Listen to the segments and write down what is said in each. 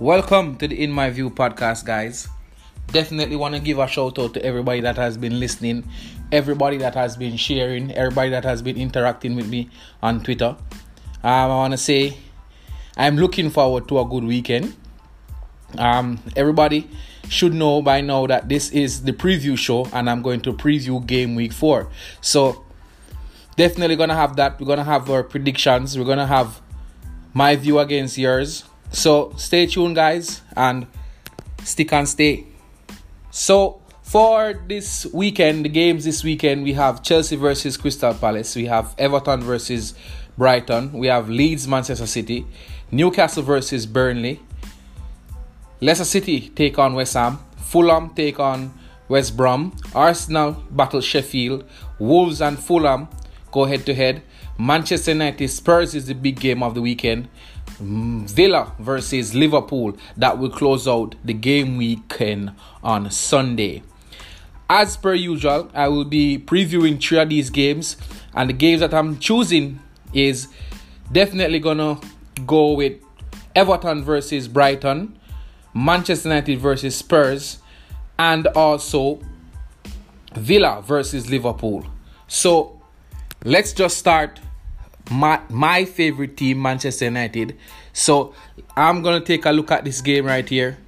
Welcome to the In My View podcast, guys. Definitely want to give a shout out to everybody that has been listening, everybody that has been sharing, everybody that has been interacting with me on Twitter. Um, I want to say I'm looking forward to a good weekend. Um, everybody should know by now that this is the preview show and I'm going to preview game week four. So, definitely gonna have that. We're gonna have our predictions, we're gonna have my view against yours so stay tuned, guys, and stick and stay. So for this weekend, the games this weekend, we have Chelsea versus Crystal Palace, we have Everton versus Brighton, we have Leeds, Manchester City, Newcastle versus Burnley, Leicester City take on West Ham, Fulham take on West Brom, Arsenal battle Sheffield, Wolves and Fulham go head to head. Manchester United Spurs is the big game of the weekend. Villa versus Liverpool that will close out the game weekend on Sunday. As per usual, I will be previewing three of these games, and the games that I'm choosing is definitely gonna go with Everton versus Brighton, Manchester United versus Spurs, and also Villa versus Liverpool. So let's just start my my favorite team, Manchester United. So I'm gonna take a look at this game right here.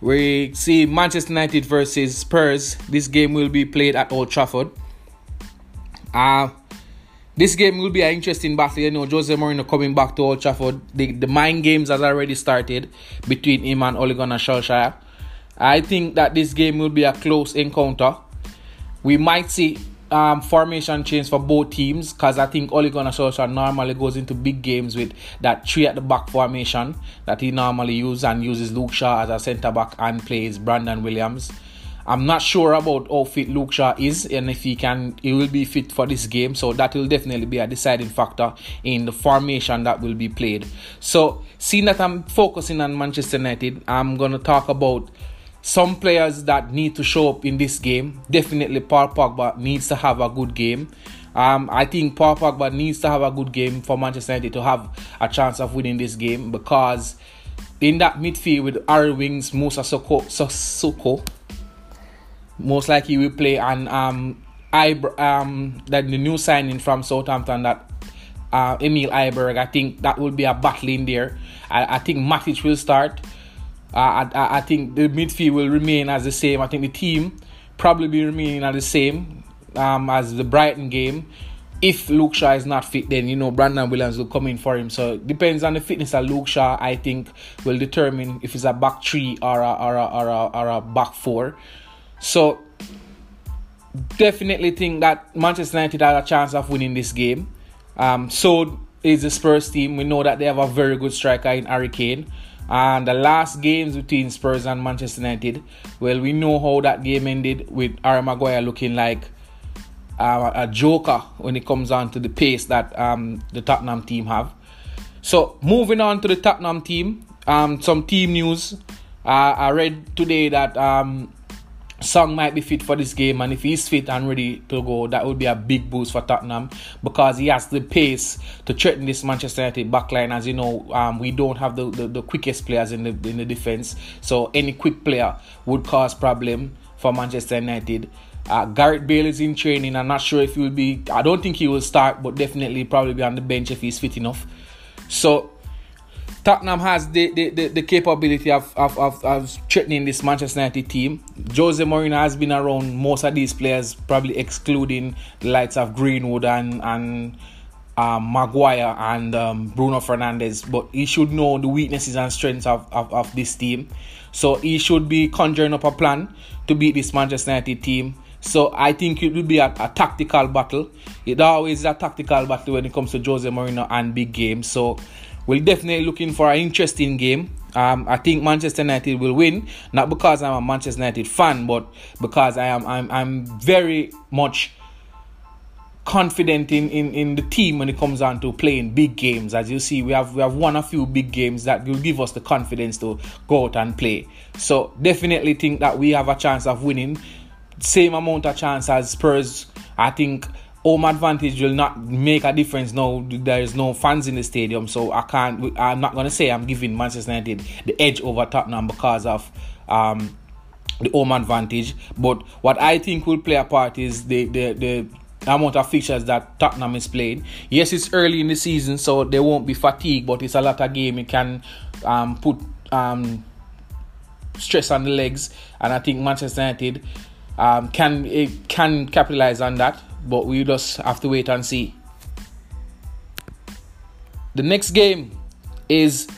We see Manchester United versus Spurs. This game will be played at Old Trafford. Uh this game will be an interesting battle. You know, Jose Mourinho coming back to Old Trafford. The, the mind games has already started between him and Ole Gunnar Solskjaer. I think that this game will be a close encounter. We might see um, formation change for both teams because I think Ole Gunnar Solskjaer normally goes into big games with that three at the back formation that he normally uses and uses Luke Shaw as a centre back and plays Brandon Williams. I'm not sure about how fit Luke Shaw is and if he can he will be fit for this game. So that will definitely be a deciding factor in the formation that will be played. So seeing that I'm focusing on Manchester United, I'm gonna talk about some players that need to show up in this game. Definitely, Paul Pogba needs to have a good game. Um, I think Paul Pogba needs to have a good game for Manchester United to have a chance of winning this game because in that midfield with Harry Winks, Musa Soko, Soko, most likely will play and um, I um that the new signing from Southampton that uh, Emil Højbjerg. I think that will be a battle in there. I, I think Matic will start. Uh, I, I think the midfield will remain as the same. I think the team probably be remaining as the same um, as the Brighton game. If Luke Shaw is not fit, then you know Brandon Williams will come in for him. So it depends on the fitness of Luke Shaw. I think will determine if it's a back three or a or a or a, or a back four. So definitely think that Manchester United have a chance of winning this game. Um, so is the Spurs team. We know that they have a very good striker in Harry Kane. And the last games between Spurs and Manchester United, well, we know how that game ended with Harry Maguire looking like uh, a joker when it comes on to the pace that um, the Tottenham team have. So moving on to the Tottenham team, um, some team news. Uh, I read today that um, Son might be fit for this game, and if he's fit and ready to go, that would be a big boost for Tottenham because he has the pace to threaten this Manchester United backline. As you know, um, we don't have the, the, the, quickest players in the in the defense, so any quick player would cause problem for Manchester United. Uh, Gareth Bale is in training. I'm not sure if he will be. I don't think he will start, but definitely probably be on the bench if he's fit enough. So Tottenham has the, the, the, the capability of, of, of, of, threatening this Manchester United team. Jose Mourinho has been around most of these players, probably excluding the likes of Greenwood and and um, Maguire and um, Bruno Fernandes. But he should know the weaknesses and strengths of, of, of this team. So he should be conjuring up a plan to beat this Manchester United team. So I think it will be a, a, tactical battle. It always is a tactical battle when it comes to Jose Mourinho and big games. So we're definitely looking for an interesting game. Um, I think Manchester United will win, not because I'm a Manchester United fan, but because I am I'm I'm very much confident in, in, in the team when it comes down to playing big games. As you see, we have we have won a few big games that will give us the confidence to go out and play. So definitely think that we have a chance of winning. Same amount of chance as Spurs. I think home advantage will not make a difference. No, there is no fans in the stadium, so I can't. I'm not gonna say I'm giving Manchester United the edge over Tottenham because of um, the home advantage. But what I think will play a part is the the the amount of fixtures that Tottenham is playing. Yes, it's early in the season, so they won't be fatigued, but it's a lot of game. It can um, put um, stress on the legs, and I think Manchester United um, can it can capitalize on that. But we just have to wait and see. The next game is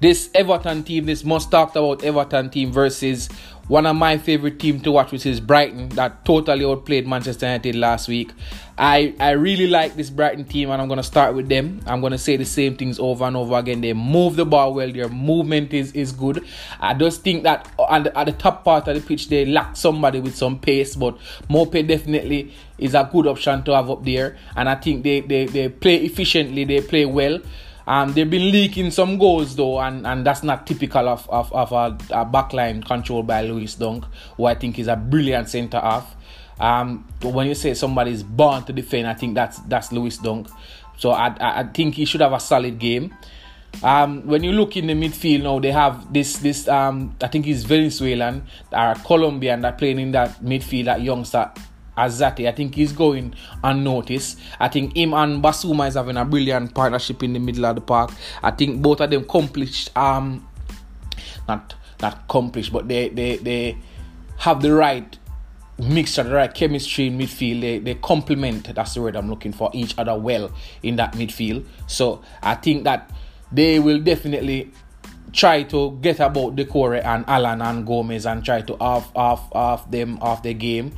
this Everton team, this most talked about Everton team versus one of my favorite team to watch, which is Brighton, that totally outplayed Manchester United last week. I, I really like this Brighton team, and I'm going to start with them. I'm going to say the same things over and over again. They move the ball well, their movement is, is good. I just think that at the, at the top part of the pitch, they lack somebody with some pace, but Maupay definitely is a good option to have up there. And I think they, they, they play efficiently, they play well. Um, they've been leaking some goals though, and, and that's not typical of, of, of a, a backline controlled by Lewis Dunk, who I think is a brilliant centre half. Um, when you say somebody's born to defend, I think that's that's Lewis Dunk. So I, I, I think he should have a solid game. Um, when you look in the midfield now, they have this this um, I think he's Venezuelan, or Colombian that playing in that midfield, that youngster Alzate. I think he's going unnoticed. I think him and Bissouma is having a brilliant partnership in the middle of the park. I think both of them accomplished um not not accomplished, but they they they have the right mixture, the right chemistry in midfield. They they complement that's the word I'm looking for each other well in that midfield. So I think that they will definitely try to get about Doucouré and Allan and Gomes and try to off off off them off the game.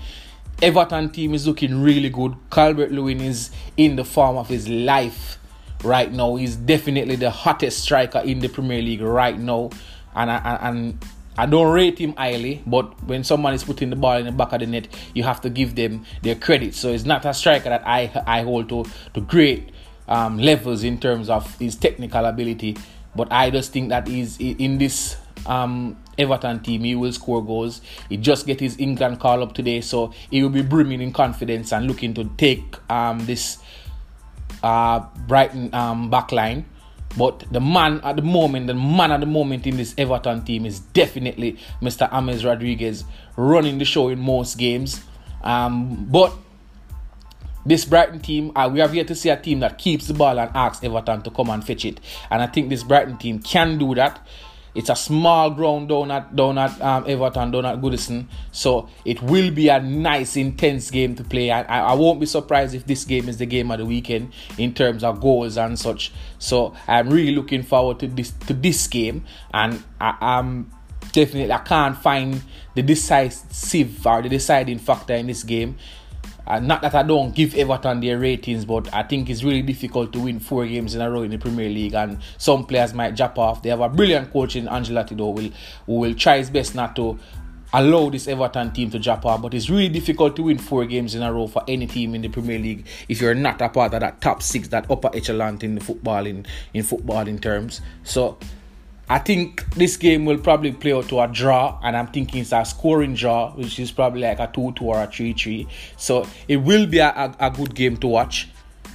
Everton team is looking really good. Calvert Lewin is in the form of his life right now. He's definitely the hottest striker in the Premier League right now. And I, and I don't rate him highly, but when someone is putting the ball in the back of the net, you have to give them their credit. So it's not a striker that I I hold to to great um, levels in terms of his technical ability. But I just think that he's in this um, Everton team, he will score goals. He just get his England call up today, so he will be brimming in confidence and looking to take um, this uh, Brighton um, backline. But the man at the moment, the man at the moment in this Everton team is definitely Mr. James Rodriguez, running the show in most games. Um, but this Brighton team, uh, we have yet to see a team that keeps the ball and asks Everton to come and fetch it. And I think this Brighton team can do that. It's a small ground down at down at um, Everton, down at Goodison. So it will be a nice, intense game to play. I, I won't be surprised if this game is the game of the weekend in terms of goals and such. So I'm really looking forward to this to this game, and I, I'm definitely I can't find the decisive or the deciding factor in this game. Uh, not that I don't give Everton their ratings, but I think it's really difficult to win four games in a row in the Premier League, and some players might drop off. They have a brilliant coach in Ancelotti, though, will, who will try his best not to allow this Everton team to drop off. But it's really difficult to win four games in a row for any team in the Premier League if you're not a part of that top six, that upper echelon in the football in in footballing terms. So I think this game will probably play out to a draw, and I'm thinking it's a scoring draw, which is probably like a 2 2 or a 3 3. So it will be a, a, a, good game to watch.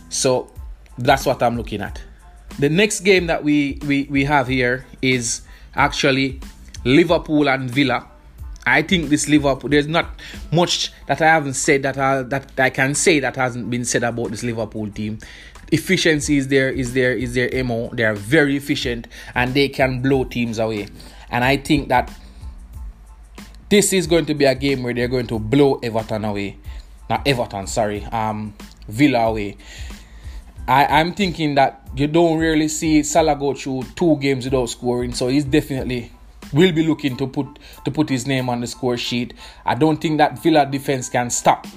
So that's what I'm looking at. The next game that we, we, we have here is actually Liverpool and Villa. I think this Liverpool, there's not much that I haven't said that I, that I can say that hasn't been said about this Liverpool team efficiency is there is there is their mo they are very efficient and they can blow teams away. And i think that this is going to be a game where they're going to blow everton away. Not everton sorry um villa away. I, I'm thinking that you don't really see Salah go through two games without scoring, so he's definitely will be looking to put to put his name on the score sheet. I don't think that Villa defense can stop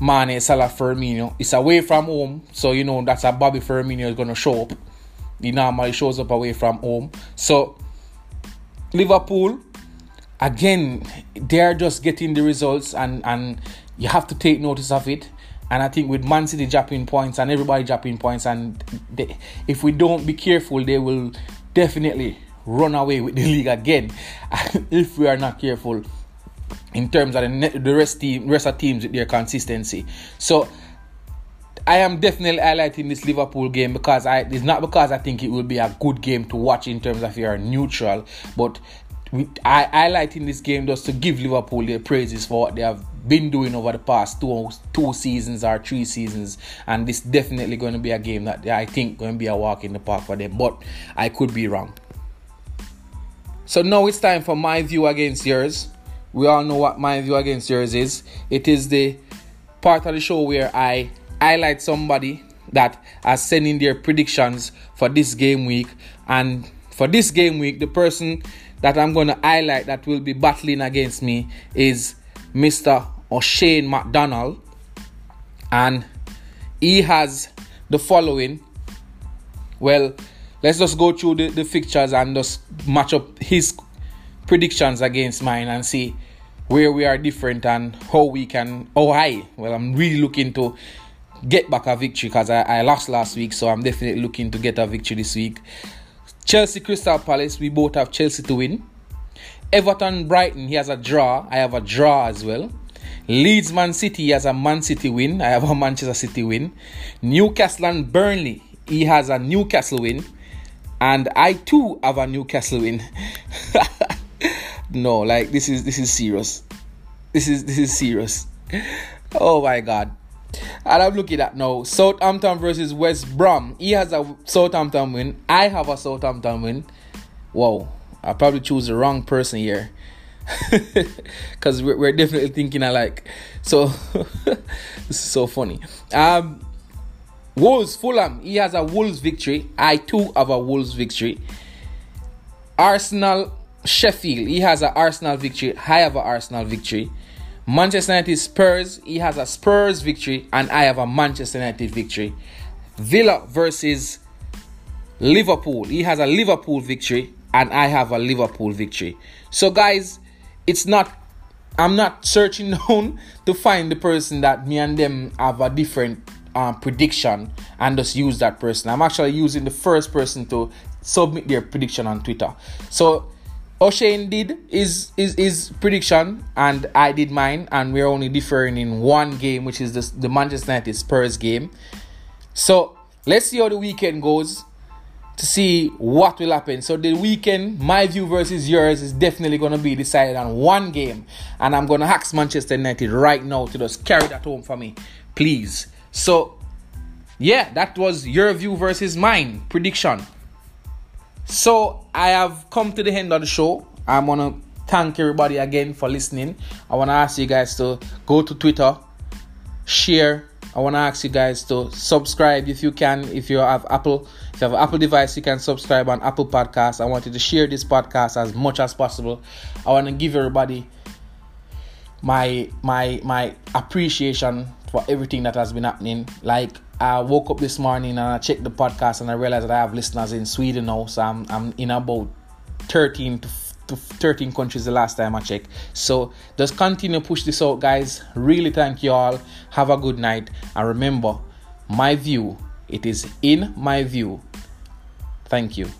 Mane, Salah, Firmino. It's away from home, so you know that's a Bobby Firmino is gonna show up. He normally shows up away from home. So Liverpool, again, they're just getting the results, and and you have to take notice of it. And I think with Man City dropping points and everybody dropping points, and they, if we don't be careful, they will definitely run away with the league again. if we are not careful in terms of the, the rest team, rest of teams with their consistency. So I am definitely highlighting this Liverpool game because I it's not because I think it will be a good game to watch in terms of you're neutral, but I highlighting this game just to give Liverpool their praises for what they have been doing over the past two two seasons or three seasons, and this definitely going to be a game that I think going to be a walk in the park for them. But I could be wrong. So now it's time for my view against yours. We all know what my view against yours is. It is the part of the show where I highlight somebody that sending their predictions for this game week. And for this game week, the person that I'm going to highlight that will be battling against me is Mr. O'Shane McDonald. And he has the following. Well, let's just go through the, the fixtures and just match up his predictions against mine and see where we are different and how we can oh I well I'm really looking to get back a victory because I, I lost last week so I'm definitely looking to get a victory this week. Chelsea Crystal Palace we both have Chelsea to win. Everton Brighton he has a draw. I have a draw as well. Leeds Man City has a Man City win. I have a Manchester City win. Newcastle and Burnley he has a Newcastle win. And I too have a Newcastle win no like this is this is serious this is this is serious oh my god and I'm looking at now Southampton versus West Brom. He has a Southampton win. I have a Southampton win. Whoa, I probably choose the wrong person here. Because we're, we're definitely thinking alike. So, this is so funny. Um, Wolves, Fulham. He has a Wolves victory. I too have a Wolves victory. Arsenal, Sheffield. He has an Arsenal victory. I have an Arsenal victory. Manchester United Spurs, he has a Spurs victory, and I have a Manchester United victory. Villa versus Liverpool, he has a Liverpool victory, and I have a Liverpool victory. So, guys, it's not, I'm not searching down to find the person that me and them have a different um, prediction and just use that person. I'm actually using the first person to submit their prediction on Twitter. So, O'Shane did his, his his prediction and I did mine, and we're only differing in one game, which is the, Manchester United Spurs game. So let's see how the weekend goes to see what will happen. So the weekend, my view versus yours is definitely gonna be decided on one game, and I'm gonna ask Manchester United right now to just carry that home for me, please. So yeah, that was your view versus mine prediction. So I have come to the end of the show. I want to thank everybody again for listening. I want to ask you guys to go to Twitter, share. I want to ask you guys to subscribe if you can. If you have Apple, if you have Apple device, you can subscribe on Apple Podcast. I want you to share this podcast as much as possible. I want to give everybody my my my appreciation for everything that has been happening. Like I woke up this morning and I checked the podcast and I realized that I have listeners in Sweden now. So I'm, I'm in about 13 to, to 13 countries the last time I checked. So just continue to push this out, guys. Really thank you all. Have a good night. And remember, my view, it is in my view. Thank you.